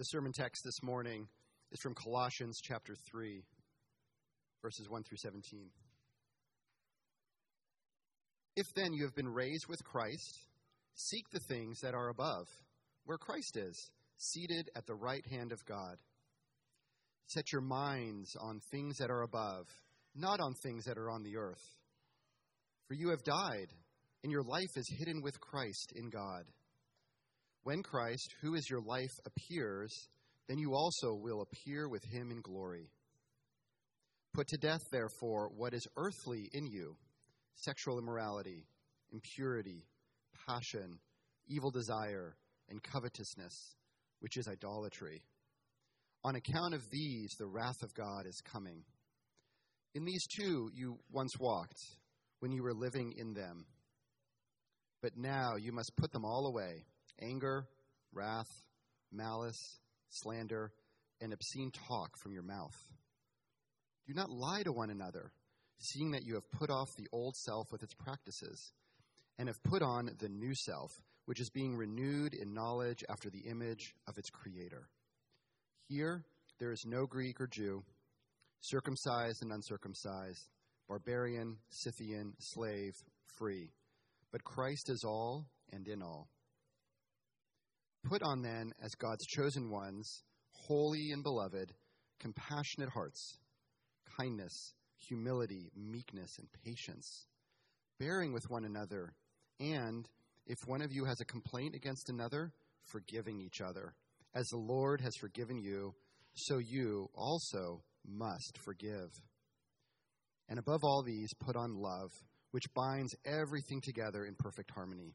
The sermon text this morning is from Colossians chapter 3, verses 1 through 17. If then you have been raised with Christ, seek the things that are above, where Christ is, seated at the right hand of God. Set your minds on things that are above, not on things that are on the earth. For you have died, and your life is hidden with Christ in God. When Christ, who is your life, appears, then you also will appear with him in glory. Put to death, therefore, what is earthly in you sexual immorality, impurity, passion, evil desire, and covetousness, which is idolatry. On account of these, the wrath of God is coming. In these too you once walked when you were living in them. But now you must put them all away anger, wrath, malice, slander, and obscene talk from your mouth. Do not lie to one another, seeing that you have put off the old self with its practices, and have put on the new self, which is being renewed in knowledge after the image of its Creator. Here there is no Greek or Jew, circumcised and uncircumcised, barbarian, Scythian, slave, free, but Christ is all and in all. Put on then, as God's chosen ones, holy and beloved, compassionate hearts, kindness, humility, meekness, and patience, bearing with one another, and, if one of you has a complaint against another, forgiving each other. As the Lord has forgiven you, so you also must forgive. And above all these, put on love, which binds everything together in perfect harmony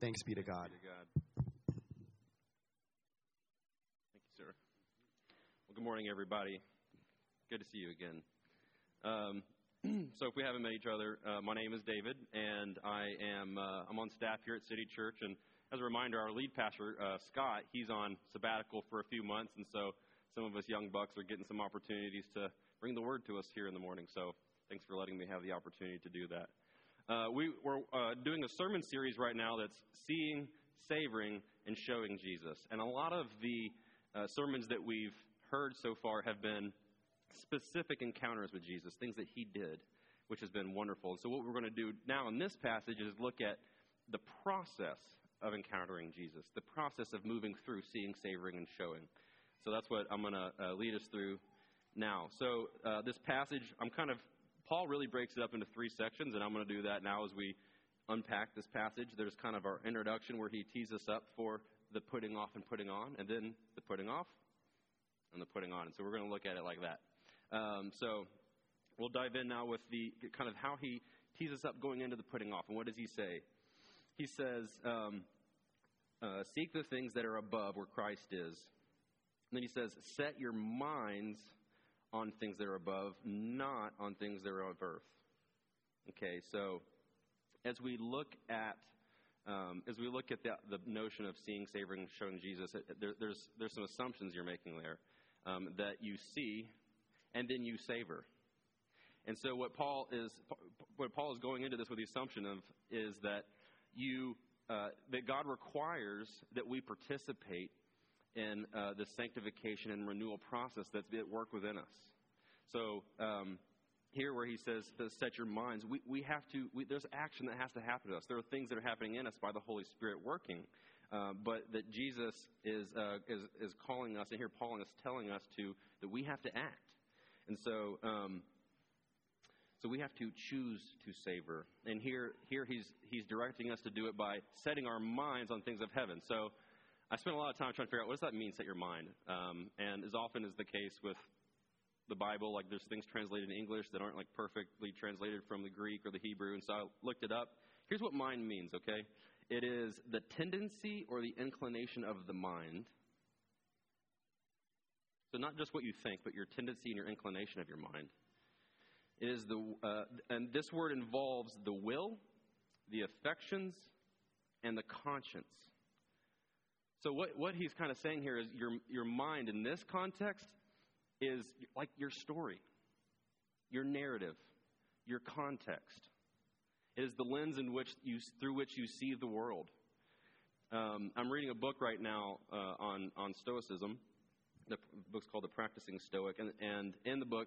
Thanks be to God. Thank you, sir. Well, good morning, everybody. Good to see you again. Um, so, if we haven't met each other, uh, my name is David, and I am uh, I'm on staff here at City Church. And as a reminder, our lead pastor uh, Scott, he's on sabbatical for a few months, and so some of us young bucks are getting some opportunities to bring the word to us here in the morning. So, thanks for letting me have the opportunity to do that. Uh, we, are uh, doing a sermon series right now that's seeing, savoring, and showing Jesus. And a lot of the uh, sermons that we've heard so far have been specific encounters with Jesus, things that he did, which has been wonderful. So, what we're going to do now in this passage is look at the process of encountering Jesus, the process of moving through seeing, savoring, and showing. So, that's what I'm going to uh, lead us through now. So, uh, this passage, I'm kind of Paul really breaks it up into three sections, and I'm going to do that now as we unpack this passage. There's kind of our introduction where he tees us up for the putting off and putting on, and then the putting off and the putting on. And so we're going to look at it like that. Um, so we'll dive in now with the kind of how he tees us up going into the putting off. And what does he say? He says, um, uh, Seek the things that are above where Christ is. And then he says, Set your minds on things that are above, not on things that are of earth. Okay, so as we look at um, as we look at the, the, notion of seeing, savoring, showing Jesus, there, there's there's some assumptions you're making there um, that you see and then you savor. And so what Paul is what Paul is going into this with the assumption of is that you uh, that God requires that we participate in uh, the sanctification and renewal process that's at work within us. So, um, here where he says to set your minds, we, we have to, we, there's action that has to happen to us. There are things that are happening in us by the Holy Spirit working. Uh, but that Jesus is, uh, is, is calling us, and here Paul is telling us to, that we have to act. And so, um, so we have to choose to savor. And here, here he's, he's directing us to do it by setting our minds on things of heaven. So I spent a lot of time trying to figure out what does that mean, set your mind? Um, and as often is the case with the Bible, like there's things translated in English that aren't like perfectly translated from the Greek or the Hebrew. And so I looked it up. Here's what mind means, okay? It is the tendency or the inclination of the mind So, not just what you think, but your tendency and your inclination of your mind. It is the, uh, and this word involves the will, the affections, and the conscience. So, what, what he's kind of saying here is your, your mind in this context is like your story, your narrative, your context. It is the lens in which you, through which you see the world. Um, I'm reading a book right now uh, on, on Stoicism. The book's called The Practicing Stoic. And, and in the book,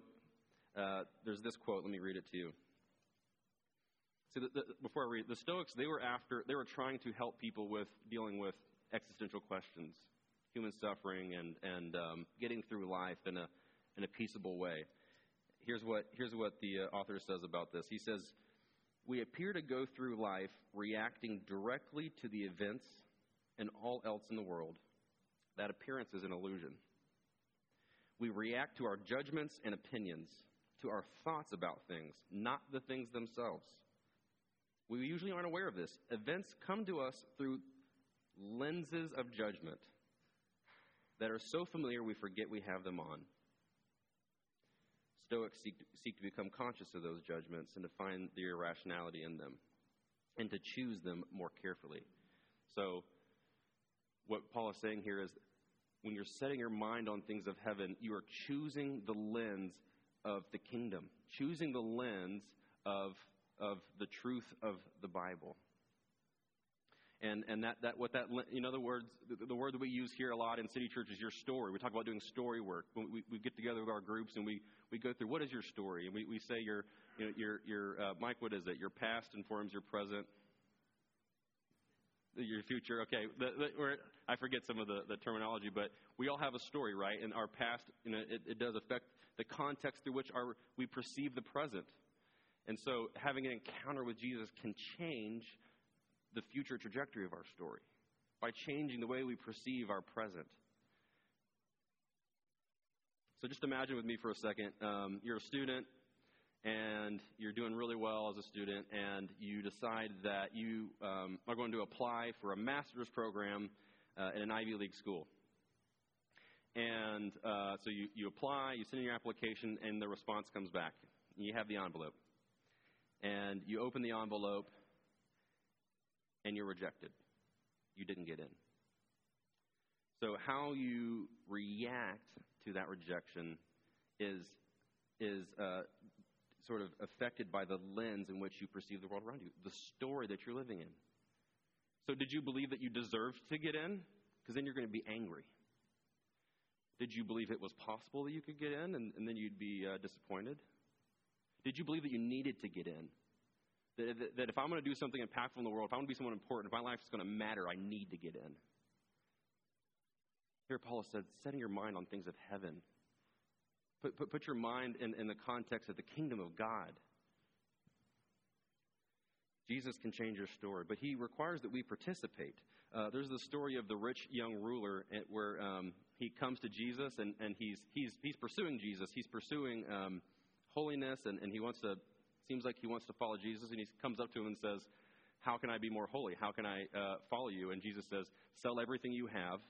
uh, there's this quote. Let me read it to you. See, the, the, before I read, the Stoics they were after they were trying to help people with dealing with existential questions, human suffering, and and um, getting through life in a in a peaceable way. Here's what here's what the uh, author says about this. He says, "We appear to go through life reacting directly to the events and all else in the world. That appearance is an illusion. We react to our judgments and opinions." to our thoughts about things, not the things themselves. We usually aren't aware of this. Events come to us through lenses of judgment that are so familiar we forget we have them on. Stoics seek to, seek to become conscious of those judgments and to find the irrationality in them and to choose them more carefully. So, what Paul is saying here is when you're setting your mind on things of heaven, you are choosing the lens of the kingdom, choosing the lens of, of the truth of the Bible. And, and that, that, what that, in other words, the, the word that we use here a lot in City Church is your story. We talk about doing story work. We, we get together with our groups and we, we go through what is your story? And we, we say your, you know, your, your uh, Mike, what is it? Your past informs your present, your future. Okay, the, the, I forget some of the, the terminology, but we all have a story, right? And our past, you know, it, it does affect the context through which our, we perceive the present. And so having an encounter with Jesus can change the future trajectory of our story by changing the way we perceive our present. So just imagine with me for a second um, you're a student and you're doing really well as a student, and you decide that you um, are going to apply for a master's program uh, in an Ivy League school. And uh, so you, you apply, you send in your application, and the response comes back. You have the envelope. And you open the envelope, and you're rejected. You didn't get in. So, how you react to that rejection is, is uh, sort of affected by the lens in which you perceive the world around you, the story that you're living in. So, did you believe that you deserved to get in? Because then you're going to be angry. Did you believe it was possible that you could get in and, and then you'd be uh, disappointed? Did you believe that you needed to get in? That, that, that if I'm going to do something impactful in the world, if I'm going to be someone important, if my life is going to matter, I need to get in. Here, Paul said, setting your mind on things of heaven. Put, put, put your mind in, in the context of the kingdom of God. Jesus can change your story, but he requires that we participate. Uh, there's the story of the rich young ruler where um, he comes to Jesus and, and he's, he's, he's pursuing Jesus. He's pursuing um, holiness and, and he wants to, seems like he wants to follow Jesus. And he comes up to him and says, How can I be more holy? How can I uh, follow you? And Jesus says, Sell everything you have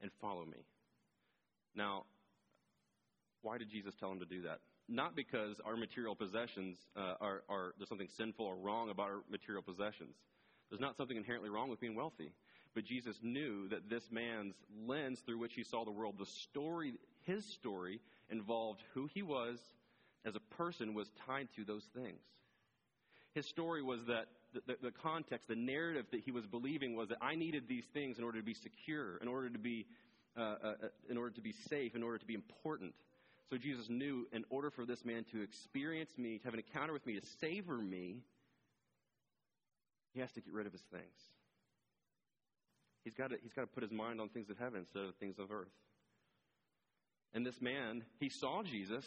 and follow me. Now, why did Jesus tell him to do that? Not because our material possessions uh, are, are, there's something sinful or wrong about our material possessions. There's not something inherently wrong with being wealthy. But Jesus knew that this man's lens through which he saw the world, the story, his story, involved who he was as a person was tied to those things. His story was that the, the, context, the narrative that he was believing was that I needed these things in order to be secure, in order to be, uh, uh, uh in order to be safe, in order to be important. So Jesus knew in order for this man to experience me, to have an encounter with me, to savor me, he has to get rid of his things. He's got to, he's got to put his mind on things of heaven instead of things of earth. And this man, he saw Jesus.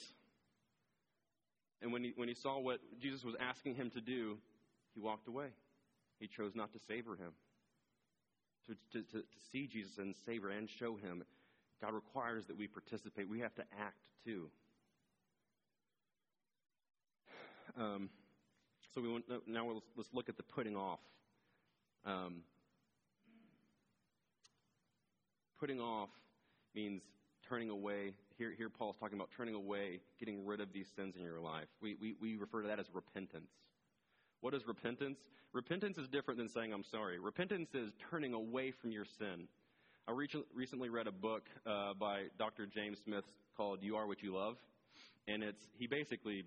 And when he, when he saw what Jesus was asking him to do, he walked away. He chose not to savor him. To, to, to, to see Jesus and savor and show him, God requires that we participate. We have to act too. Um, so we now let's, let's look at the putting off. Um, putting off means turning away. Here, here Paul's talking about turning away, getting rid of these sins in your life. We, we, we refer to that as repentance. What is repentance? Repentance is different than saying I'm sorry. Repentance is turning away from your sin. I re- recently read a book uh, by Dr. James Smith called "You Are What You Love," and it's he basically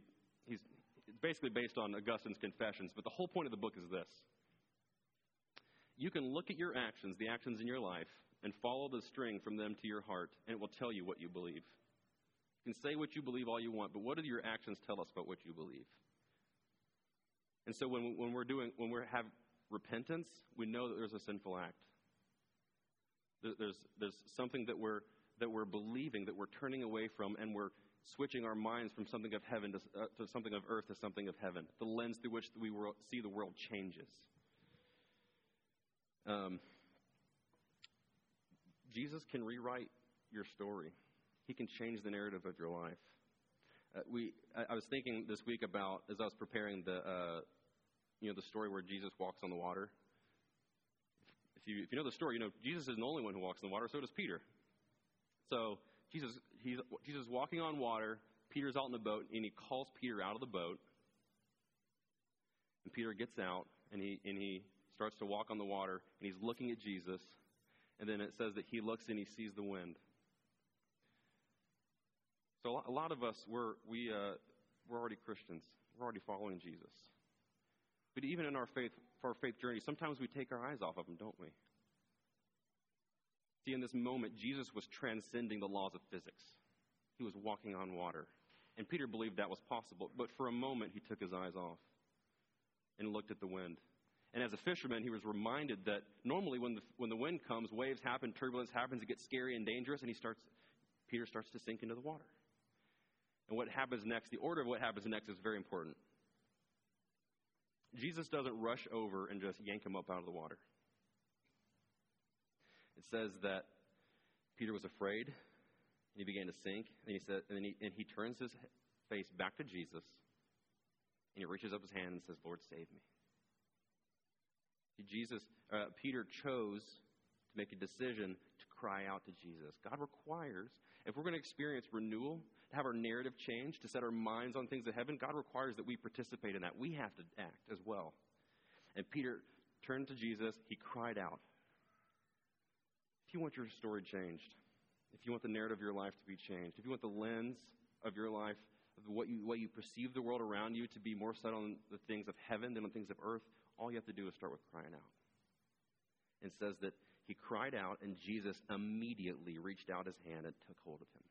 he's it's basically based on Augustine's Confessions. But the whole point of the book is this: you can look at your actions, the actions in your life, and follow the string from them to your heart, and it will tell you what you believe. You can say what you believe all you want, but what do your actions tell us about what you believe? And so when, when we're doing, when we have repentance, we know that there's a sinful act. There's, there's something that we're, that we're believing, that we're turning away from, and we're switching our minds from something of heaven to, uh, to something of earth to something of heaven. The lens through which we see the world changes. Um, Jesus can rewrite your story. He can change the narrative of your life. Uh, we, I, I, was thinking this week about as I was preparing the, uh, you know, the story where Jesus walks on the water. If you, if you know the story, you know Jesus is the only one who walks on the water. So does Peter. So Jesus, he's, Jesus walking on water. Peter's out in the boat, and he calls Peter out of the boat. And Peter gets out, and he, and he starts to walk on the water, and he's looking at Jesus. And then it says that he looks and he sees the wind. So a lot of us, we're, we, uh, we're already Christians. We're already following Jesus. But even in our faith, our faith journey, sometimes we take our eyes off of him, don't we? See, in this moment, Jesus was transcending the laws of physics. He was walking on water. And Peter believed that was possible. But for a moment, he took his eyes off and looked at the wind. And as a fisherman, he was reminded that normally when the, when the wind comes, waves happen, turbulence happens, it gets scary and dangerous, and he starts, Peter starts to sink into the water. And what happens next, the order of what happens next is very important. Jesus doesn't rush over and just yank him up out of the water. It says that Peter was afraid, and he began to sink, and he said, and, he, and he turns his face back to Jesus, and he reaches up his hand and says, Lord, save me. Jesus, uh, Peter chose to make a decision to cry out to Jesus. God requires, if we're going to experience renewal, to have our narrative change, to set our minds on things of heaven, God requires that we participate in that. We have to act as well. And Peter turned to Jesus. He cried out. If you want your story changed, if you want the narrative of your life to be changed, if you want the lens of your life, of what you, what you perceive the world around you to be more set on the things of heaven than on things of earth, all you have to do is start with crying out. And says that he cried out, and Jesus immediately reached out his hand and took hold of him.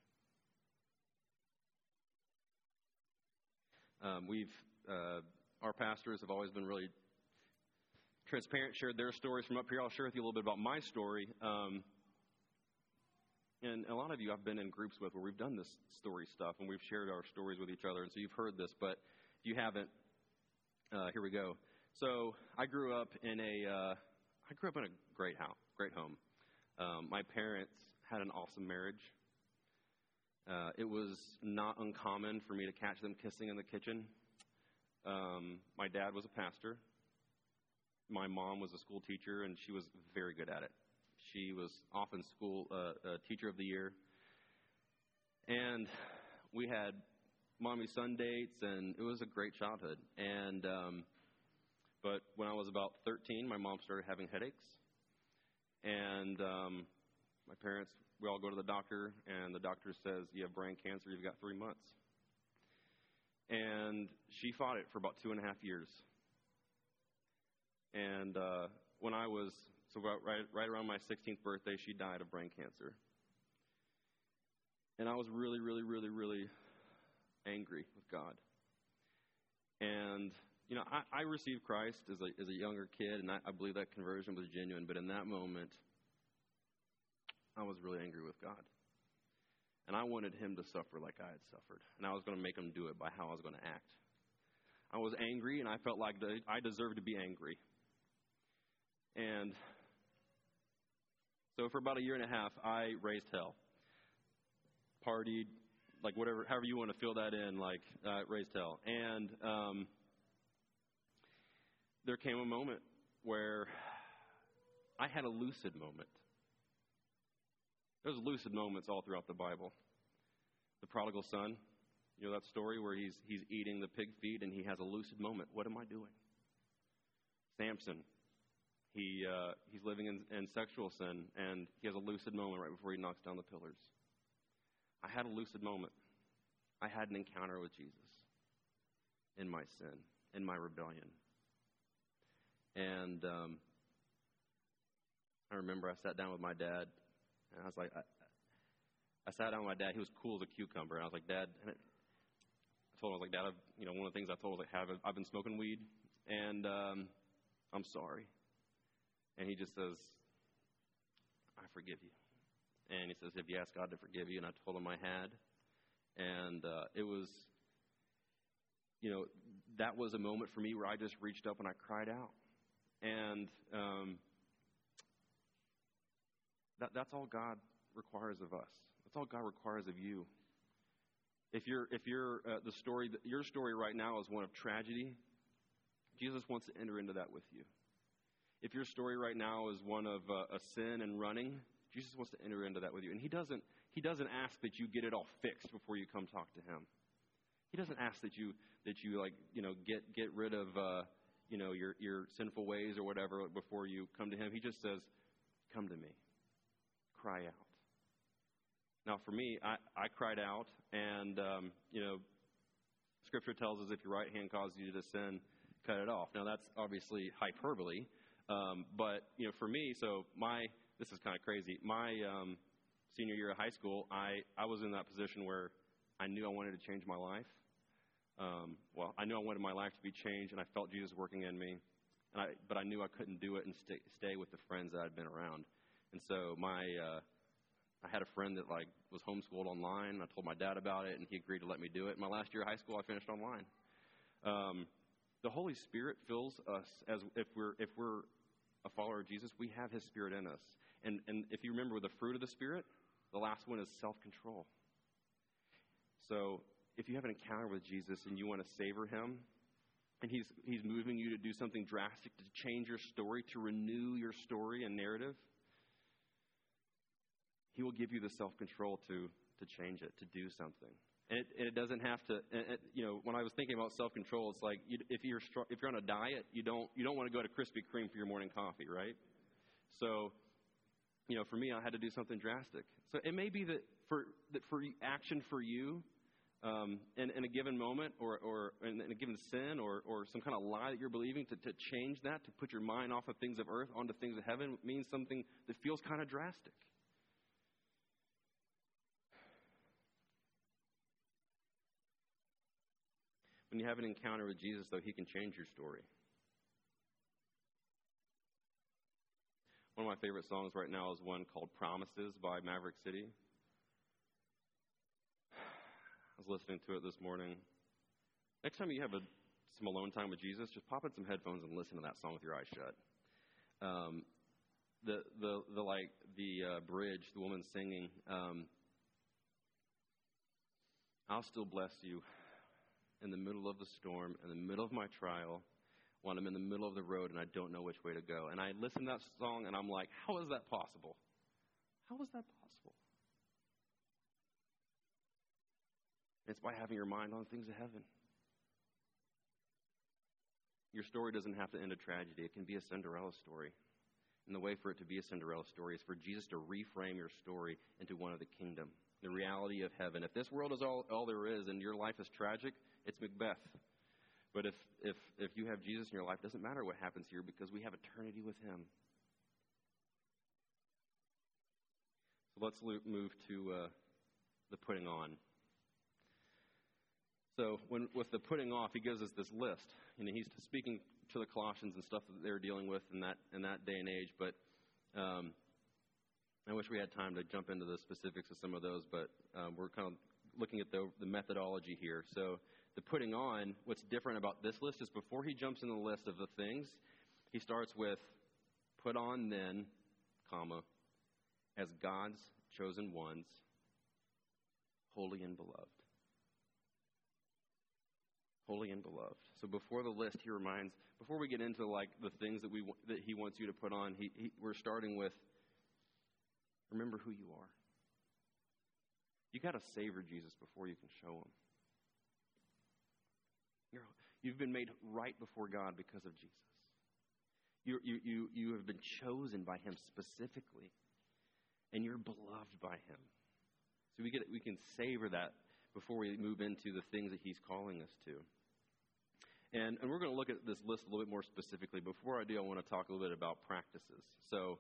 Um, we've, uh, our pastors have always been really transparent, shared their stories from up here. I'll share with you a little bit about my story. Um, and a lot of you I've been in groups with where we've done this story stuff and we've shared our stories with each other. And so you've heard this, but if you haven't, uh, here we go. So I grew up in a uh, I grew up in a great house, great home. Um, my parents had an awesome marriage. Uh, it was not uncommon for me to catch them kissing in the kitchen. Um, my dad was a pastor. My mom was a school teacher, and she was very good at it. She was often school uh, uh, teacher of the year, and we had mommy son dates, and it was a great childhood. And um, but when I was about 13, my mom started having headaches. And um, my parents, we all go to the doctor, and the doctor says, You have brain cancer, you've got three months. And she fought it for about two and a half years. And uh, when I was, so about right, right around my 16th birthday, she died of brain cancer. And I was really, really, really, really angry with God. And you know, I, I received Christ as a, as a younger kid, and I, I believe that conversion was genuine. But in that moment, I was really angry with God. And I wanted him to suffer like I had suffered. And I was going to make him do it by how I was going to act. I was angry, and I felt like I deserved to be angry. And so for about a year and a half, I raised hell. Partied, like whatever, however you want to fill that in, like uh, raised hell. And um, there came a moment where I had a lucid moment. There's lucid moments all throughout the Bible. The prodigal son, you know that story where he's, he's eating the pig feed and he has a lucid moment. What am I doing? Samson, he, uh, he's living in, in sexual sin and he has a lucid moment right before he knocks down the pillars. I had a lucid moment. I had an encounter with Jesus in my sin, in my rebellion. And um, I remember I sat down with my dad, and I was like, I, I sat down with my dad. He was cool as a cucumber, and I was like, Dad, I told him I was like, Dad, I've, you know, one of the things I told him was like, have I've been smoking weed, and um, I'm sorry. And he just says, I forgive you. And he says, Have you asked God to forgive you? And I told him I had. And uh, it was, you know, that was a moment for me where I just reached up and I cried out. And um, that, that's all God requires of us. That's all God requires of you. If you're, if you're uh, the story, your story right now is one of tragedy, Jesus wants to enter into that with you. If your story right now is one of uh, a sin and running, Jesus wants to enter into that with you. And he doesn't, he doesn't ask that you get it all fixed before you come talk to him. He doesn't ask that you, that you like, you know, get, get rid of, uh, you know, your, your sinful ways or whatever before you come to him. He just says, come to me. Cry out. Now, for me, I, I cried out, and, um, you know, Scripture tells us if your right hand causes you to sin, cut it off. Now, that's obviously hyperbole, um, but, you know, for me, so my this is kind of crazy. My um, senior year of high school, I, I was in that position where I knew I wanted to change my life. Um, well, I knew I wanted my life to be changed, and I felt Jesus working in me. And I, but I knew I couldn't do it and stay, stay with the friends that I'd been around. And so my, uh, I had a friend that like was homeschooled online. I told my dad about it, and he agreed to let me do it. My last year of high school, I finished online. Um, the Holy Spirit fills us as if we're if we're a follower of Jesus, we have His Spirit in us. And, and if you remember the fruit of the Spirit, the last one is self control. So if you have an encounter with Jesus and you want to savor Him, and he's, he's moving you to do something drastic, to change your story, to renew your story and narrative, He will give you the self control to, to change it, to do something. And it, and it doesn't have to, it, you know, when I was thinking about self control, it's like you, if, you're, if you're on a diet, you don't, you don't want to go to Krispy Kreme for your morning coffee, right? So you know, for me, I had to do something drastic. So it may be that for that for action for you, um, in, in, a given moment, or, or in, in, a given sin, or, or some kind of lie that you're believing, to, to change that, to put your mind off of things of earth onto things of heaven, means something that feels kind of drastic. When you have an encounter with Jesus, though, He can change your story. One of my favorite songs right now is one called Promises by Maverick City. Was listening to it this morning. Next time you have a, some alone time with Jesus, just pop in some headphones and listen to that song with your eyes shut. Um, the the the like the uh, bridge, the woman singing. Um, I'll still bless you in the middle of the storm, in the middle of my trial when I'm in the middle of the road and I don't know which way to go. And I listen to that song and I'm like, how is that possible? How is that possible? It's by having your mind on things of heaven. Your story doesn't have to end a tragedy, it can be a Cinderella story. And the way for it to be a Cinderella story is for Jesus to reframe your story into one of the kingdom, the reality of heaven. If this world is all, all there is and your life is tragic, it's Macbeth. But if, if, if you have Jesus in your life, it doesn't matter what happens here because we have eternity with Him. So let's move to uh, the putting on. So when, with the putting off, he gives us this list. You know, he's speaking to the Colossians and stuff that they're dealing with in that in that day and age. But um, I wish we had time to jump into the specifics of some of those. But um, we're kind of looking at the, the methodology here. So the putting on, what's different about this list is before he jumps in the list of the things, he starts with put on then, comma, as God's chosen ones, holy and beloved. Holy and beloved. So before the list, he reminds, before we get into like the things that we that he wants you to put on, he, he, we're starting with remember who you are. You got to savor Jesus before you can show him. You're, you've been made right before God because of Jesus. You, you, you, you have been chosen by him specifically, and you're beloved by him. So we, get, we can savor that before we move into the things that he's calling us to. And, and we're going to look at this list a little bit more specifically. Before I do, I want to talk a little bit about practices. So,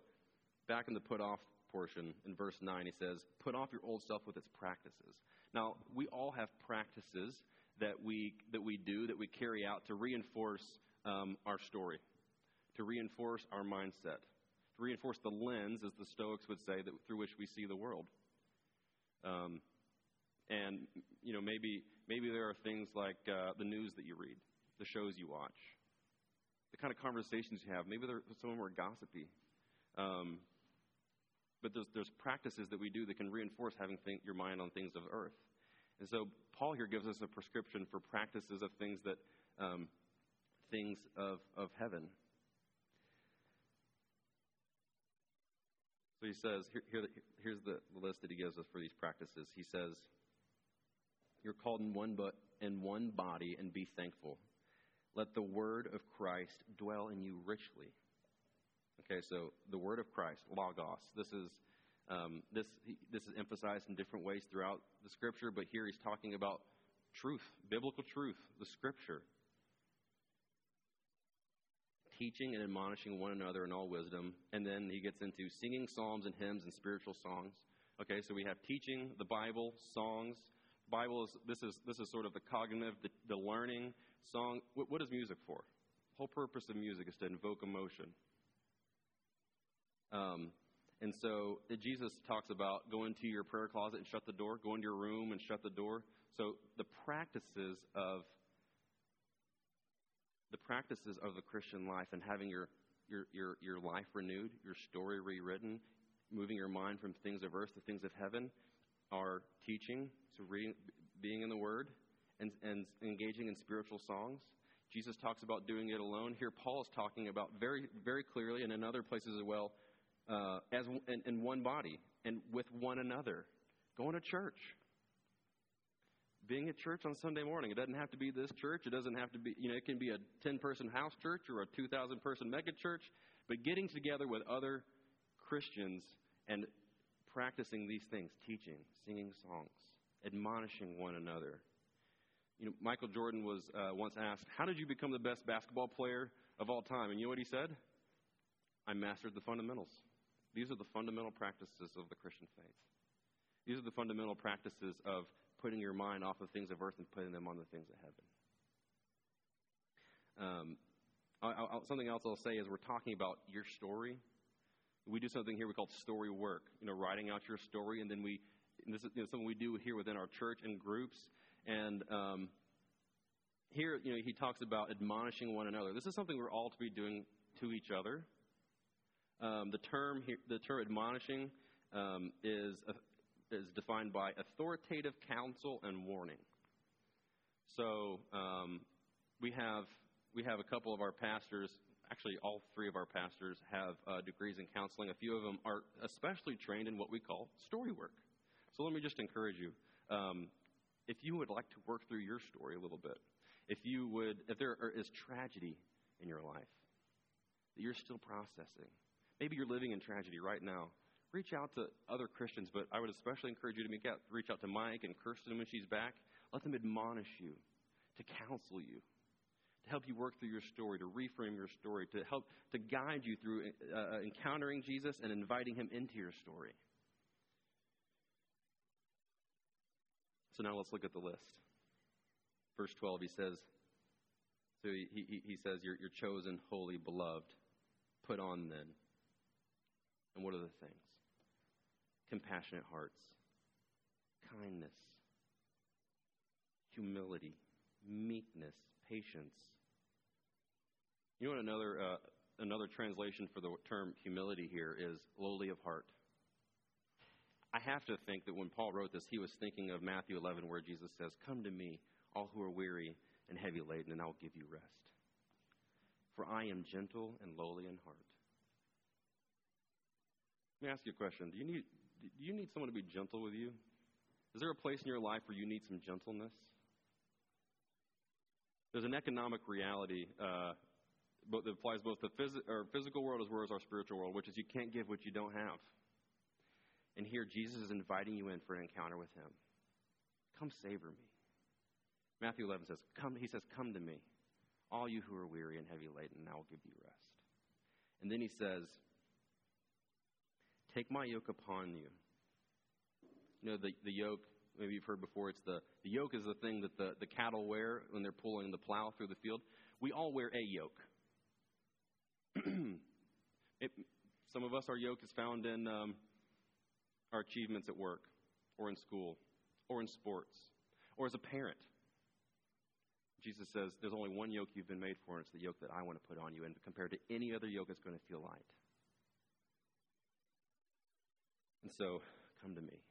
back in the put off portion, in verse 9, he says, Put off your old self with its practices. Now, we all have practices that we, that we do, that we carry out to reinforce um, our story, to reinforce our mindset, to reinforce the lens, as the Stoics would say, that, through which we see the world. Um, and you know, maybe maybe there are things like uh, the news that you read, the shows you watch, the kind of conversations you have. Maybe some of them are gossipy. Um, but there's, there's practices that we do that can reinforce having your mind on things of earth. And so Paul here gives us a prescription for practices of things that um, things of, of heaven. So he says, here, here, here's the, the list that he gives us for these practices. He says, You're called in one, but, in one body and be thankful. Let the word of Christ dwell in you richly. Okay, so the word of Christ, logos. This is um, this this is emphasized in different ways throughout the scripture, but here he's talking about truth, biblical truth, the scripture teaching and admonishing one another in all wisdom. And then he gets into singing psalms and hymns and spiritual songs. Okay, so we have teaching, the Bible, songs. Bible is this is this is sort of the cognitive, the, the learning song. What, what is music for? The whole purpose of music is to invoke emotion. Um, and so Jesus talks about go into your prayer closet and shut the door, go into your room and shut the door. So the practices of the practices of the Christian life and having your, your, your, your life renewed, your story rewritten, moving your mind from things of earth to things of heaven are teaching, so reading, being in the Word, and, and engaging in spiritual songs. Jesus talks about doing it alone. Here, Paul is talking about very, very clearly, and in other places as well, uh, as in, in one body and with one another. Going to church, being at church on Sunday morning. It doesn't have to be this church. It doesn't have to be, you know, it can be a 10 person house church or a 2,000 person mega church. But getting together with other Christians and practicing these things, teaching, singing songs, admonishing one another. You know, Michael Jordan was uh, once asked, How did you become the best basketball player of all time? And you know what he said? I mastered the fundamentals. These are the fundamental practices of the Christian faith. These are the fundamental practices of putting your mind off of things of earth and putting them on the things of heaven. Um, I, I, something else I'll say is we're talking about your story. We do something here we call story work. You know, writing out your story, and then we and this is you know, something we do here within our church and groups. And um, here, you know, he talks about admonishing one another. This is something we're all to be doing to each other. Um, the term here, the term admonishing um, is a, is defined by authoritative counsel and warning. So um, we have we have a couple of our pastors. Actually, all three of our pastors have uh, degrees in counseling. A few of them are especially trained in what we call story work. So let me just encourage you. Um, if you would like to work through your story a little bit, if you would, if there is tragedy in your life that you're still processing, maybe you're living in tragedy right now, reach out to other Christians, but I would especially encourage you to out, reach out to Mike and Kirsten when she's back. Let them admonish you, to counsel you, to help you work through your story, to reframe your story, to help to guide you through uh, uh, encountering Jesus and inviting him into your story. So now let's look at the list. Verse 12, he says, so he, he, he says, you're, you're chosen, holy, beloved. Put on then. And what are the things? compassionate hearts, kindness, humility, meekness, patience. You know what another, uh, another translation for the term humility here is lowly of heart. I have to think that when Paul wrote this, he was thinking of Matthew 11, where Jesus says, Come to me, all who are weary and heavy laden, and I'll give you rest. For I am gentle and lowly in heart. Let me ask you a question. Do you need, do you need someone to be gentle with you? Is there a place in your life where you need some gentleness? There's an economic reality uh, that applies both to phys- physical world as well as our spiritual world, which is you can't give what you don't have. And here, Jesus is inviting you in for an encounter with Him. Come savor me. Matthew 11 says, "Come." He says, "Come to me, all you who are weary and heavy laden, and I will give you rest." And then He says, "Take my yoke upon you." You know the the yoke. Maybe you've heard before. It's the the yoke is the thing that the the cattle wear when they're pulling the plow through the field. We all wear a yoke. it, some of us, our yoke is found in um, our achievements at work, or in school, or in sports, or as a parent. Jesus says there's only one yoke you've been made for, and it's the yoke that I want to put on you. And compared to any other yoke, it's going to feel light. And so, come to me.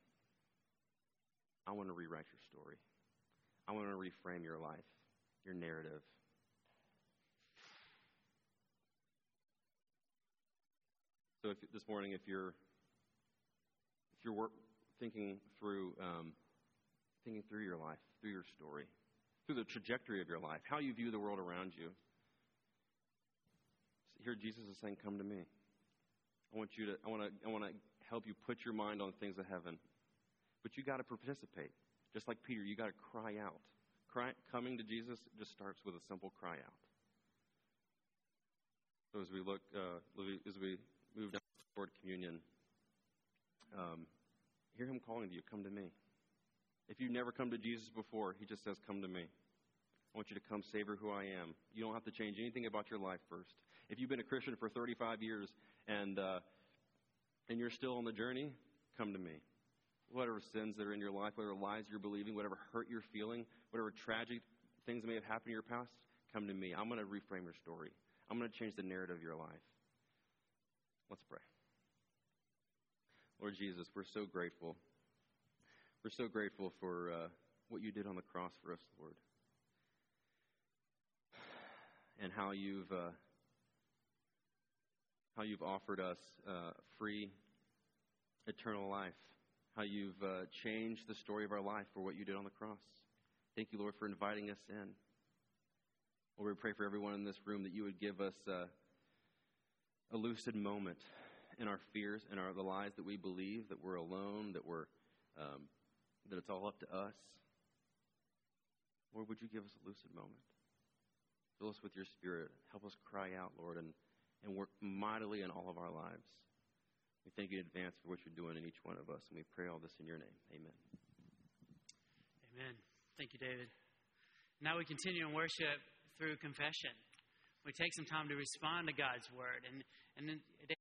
I want to rewrite your story. I want to reframe your life, your narrative. So, if, this morning, if you're if you're work, thinking through um, thinking through your life, through your story, through the trajectory of your life, how you view the world around you, here Jesus is saying, "Come to me." I want you to. I want to. I want to help you put your mind on things of heaven, but you got to participate. Just like Peter, you got to cry out. Cry, coming to Jesus just starts with a simple cry out. So as we look, uh, as we move down toward communion, um, hear him calling to you, come to me. If you've never come to Jesus before, he just says, come to me. I want you to come savor who I am. You don't have to change anything about your life first. If you've been a Christian for 35 years and, uh, and you're still on the journey, come to me. Whatever sins that are in your life, whatever lies you're believing, whatever hurt you're feeling, whatever tragic things may have happened in your past, come to me. I'm going to reframe your story. I'm going to change the narrative of your life. Let's pray. Lord Jesus, we're so grateful. We're so grateful for uh, what you did on the cross for us, Lord, and how you've uh, how you've offered us uh, free, eternal life. How you've uh, changed the story of our life for what you did on the cross. Thank you, Lord, for inviting us in. Lord, we pray for everyone in this room that you would give us uh, a lucid moment in our fears and our the lies that we believe that we're alone, that we're um, that it's all up to us. Lord, would you give us a lucid moment? Fill us with your spirit. Help us cry out, Lord, and, and work mightily in all of our lives. We thank you in advance for what you're doing in each one of us, and we pray all this in your name. Amen. Amen. Thank you, David. Now we continue in worship through confession. We take some time to respond to God's word. And, and then